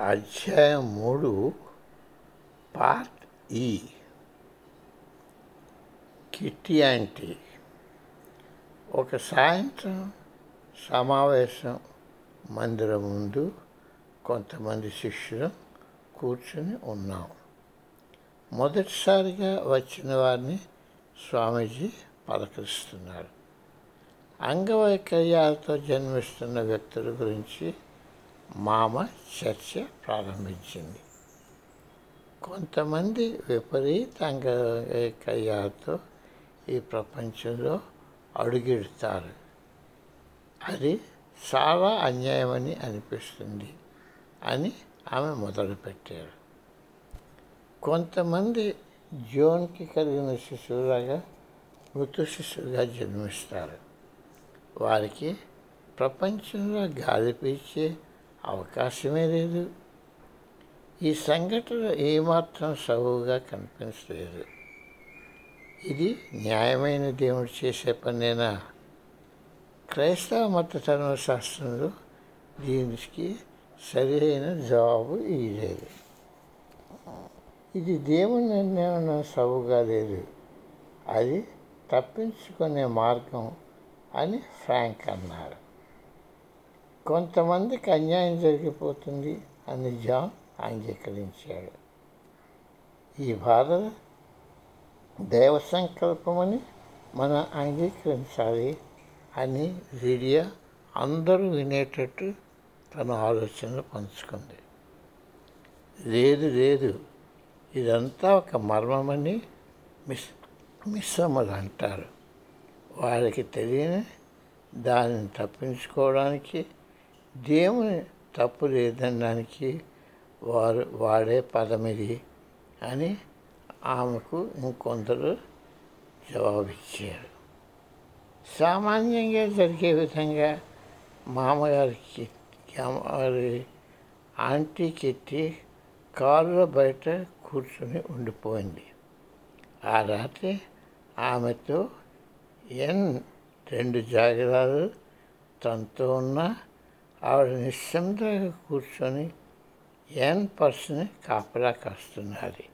అధ్యాయం మూడు పార్ట్ ఈ. కిట్టి యాంటీ ఒక సాయంత్రం సమావేశం మందిరం ముందు కొంతమంది శిష్యులు కూర్చుని ఉన్నాం. మొదటిసారిగా వచ్చిన వారిని స్వామీజీ పలకరిస్తున్నారు. అంగవైకల్యాలతో జన్మిస్తున్న వ్యక్తుల గురించి మామ చర్చ ప్రారంభించింది. కొంతమంది విపరీతంగా ఈ ప్రపంచంలో అడుగెడతారు. అది చాలా అన్యాయమని అనిపిస్తుంది అని ఆమె మొదలుపెట్టారు. కొంతమంది జోన్కి కలిగిన శిశువులాగా మృతు శిశువుగా జన్మిస్తారు. వారికి ప్రపంచంలో గాలి పీల్చే అవకాశమే లేదు. ఈ సంఘటన ఏమాత్రం సబువుగా కనిపించలేదు. ఇది న్యాయమైన దేవుడు చేసే పనేనా? క్రైస్తవ మత ధర్మశాస్త్రంలో దీనికి సరైన జవాబు ఇవ్వలేదు ఇది దేవుని నిర్ణయం సబుగా లేదు. అది తప్పించుకునే మార్గం అని ఫ్రాంక్ అన్నారు. కొంతమందికి అన్యాయం జరిగిపోతుంది అని జాన్ అంగీకరించాడు. ఈ బాధ దైవ సంకల్పమని మనం అంగీకరించాలి అని లిడియా అందరూ వినేటట్టు తన ఆలోచనలు పంచుకుంది. లేదు లేదు ఇదంతా ఒక మర్మమని మిస్ మిస్సమ్మలు అంటారు. వారికి తెలియని దానిని తప్పించుకోవడానికి దేవుని తప్పు లేదనడానికి వారు వాడే పదమిది అని ఆమెకు ఇంకొందరు జవాబిచ్చారు. సామాన్యంగా జరిగే విధంగా మామగారికి అమ్మగారి ఆంటీ చెట్టి కారులో బయట కూర్చొని ఉండిపోయింది. ఆ రాత్రి ఆమెతో ఎన్ రెండు జాగ్రత్తలు తనతో ఉన్న ఆవిడ నిశ్శబ్దంగా కూర్చొని ఎన్ పర్సన్ కాపలా కాస్తున్నది.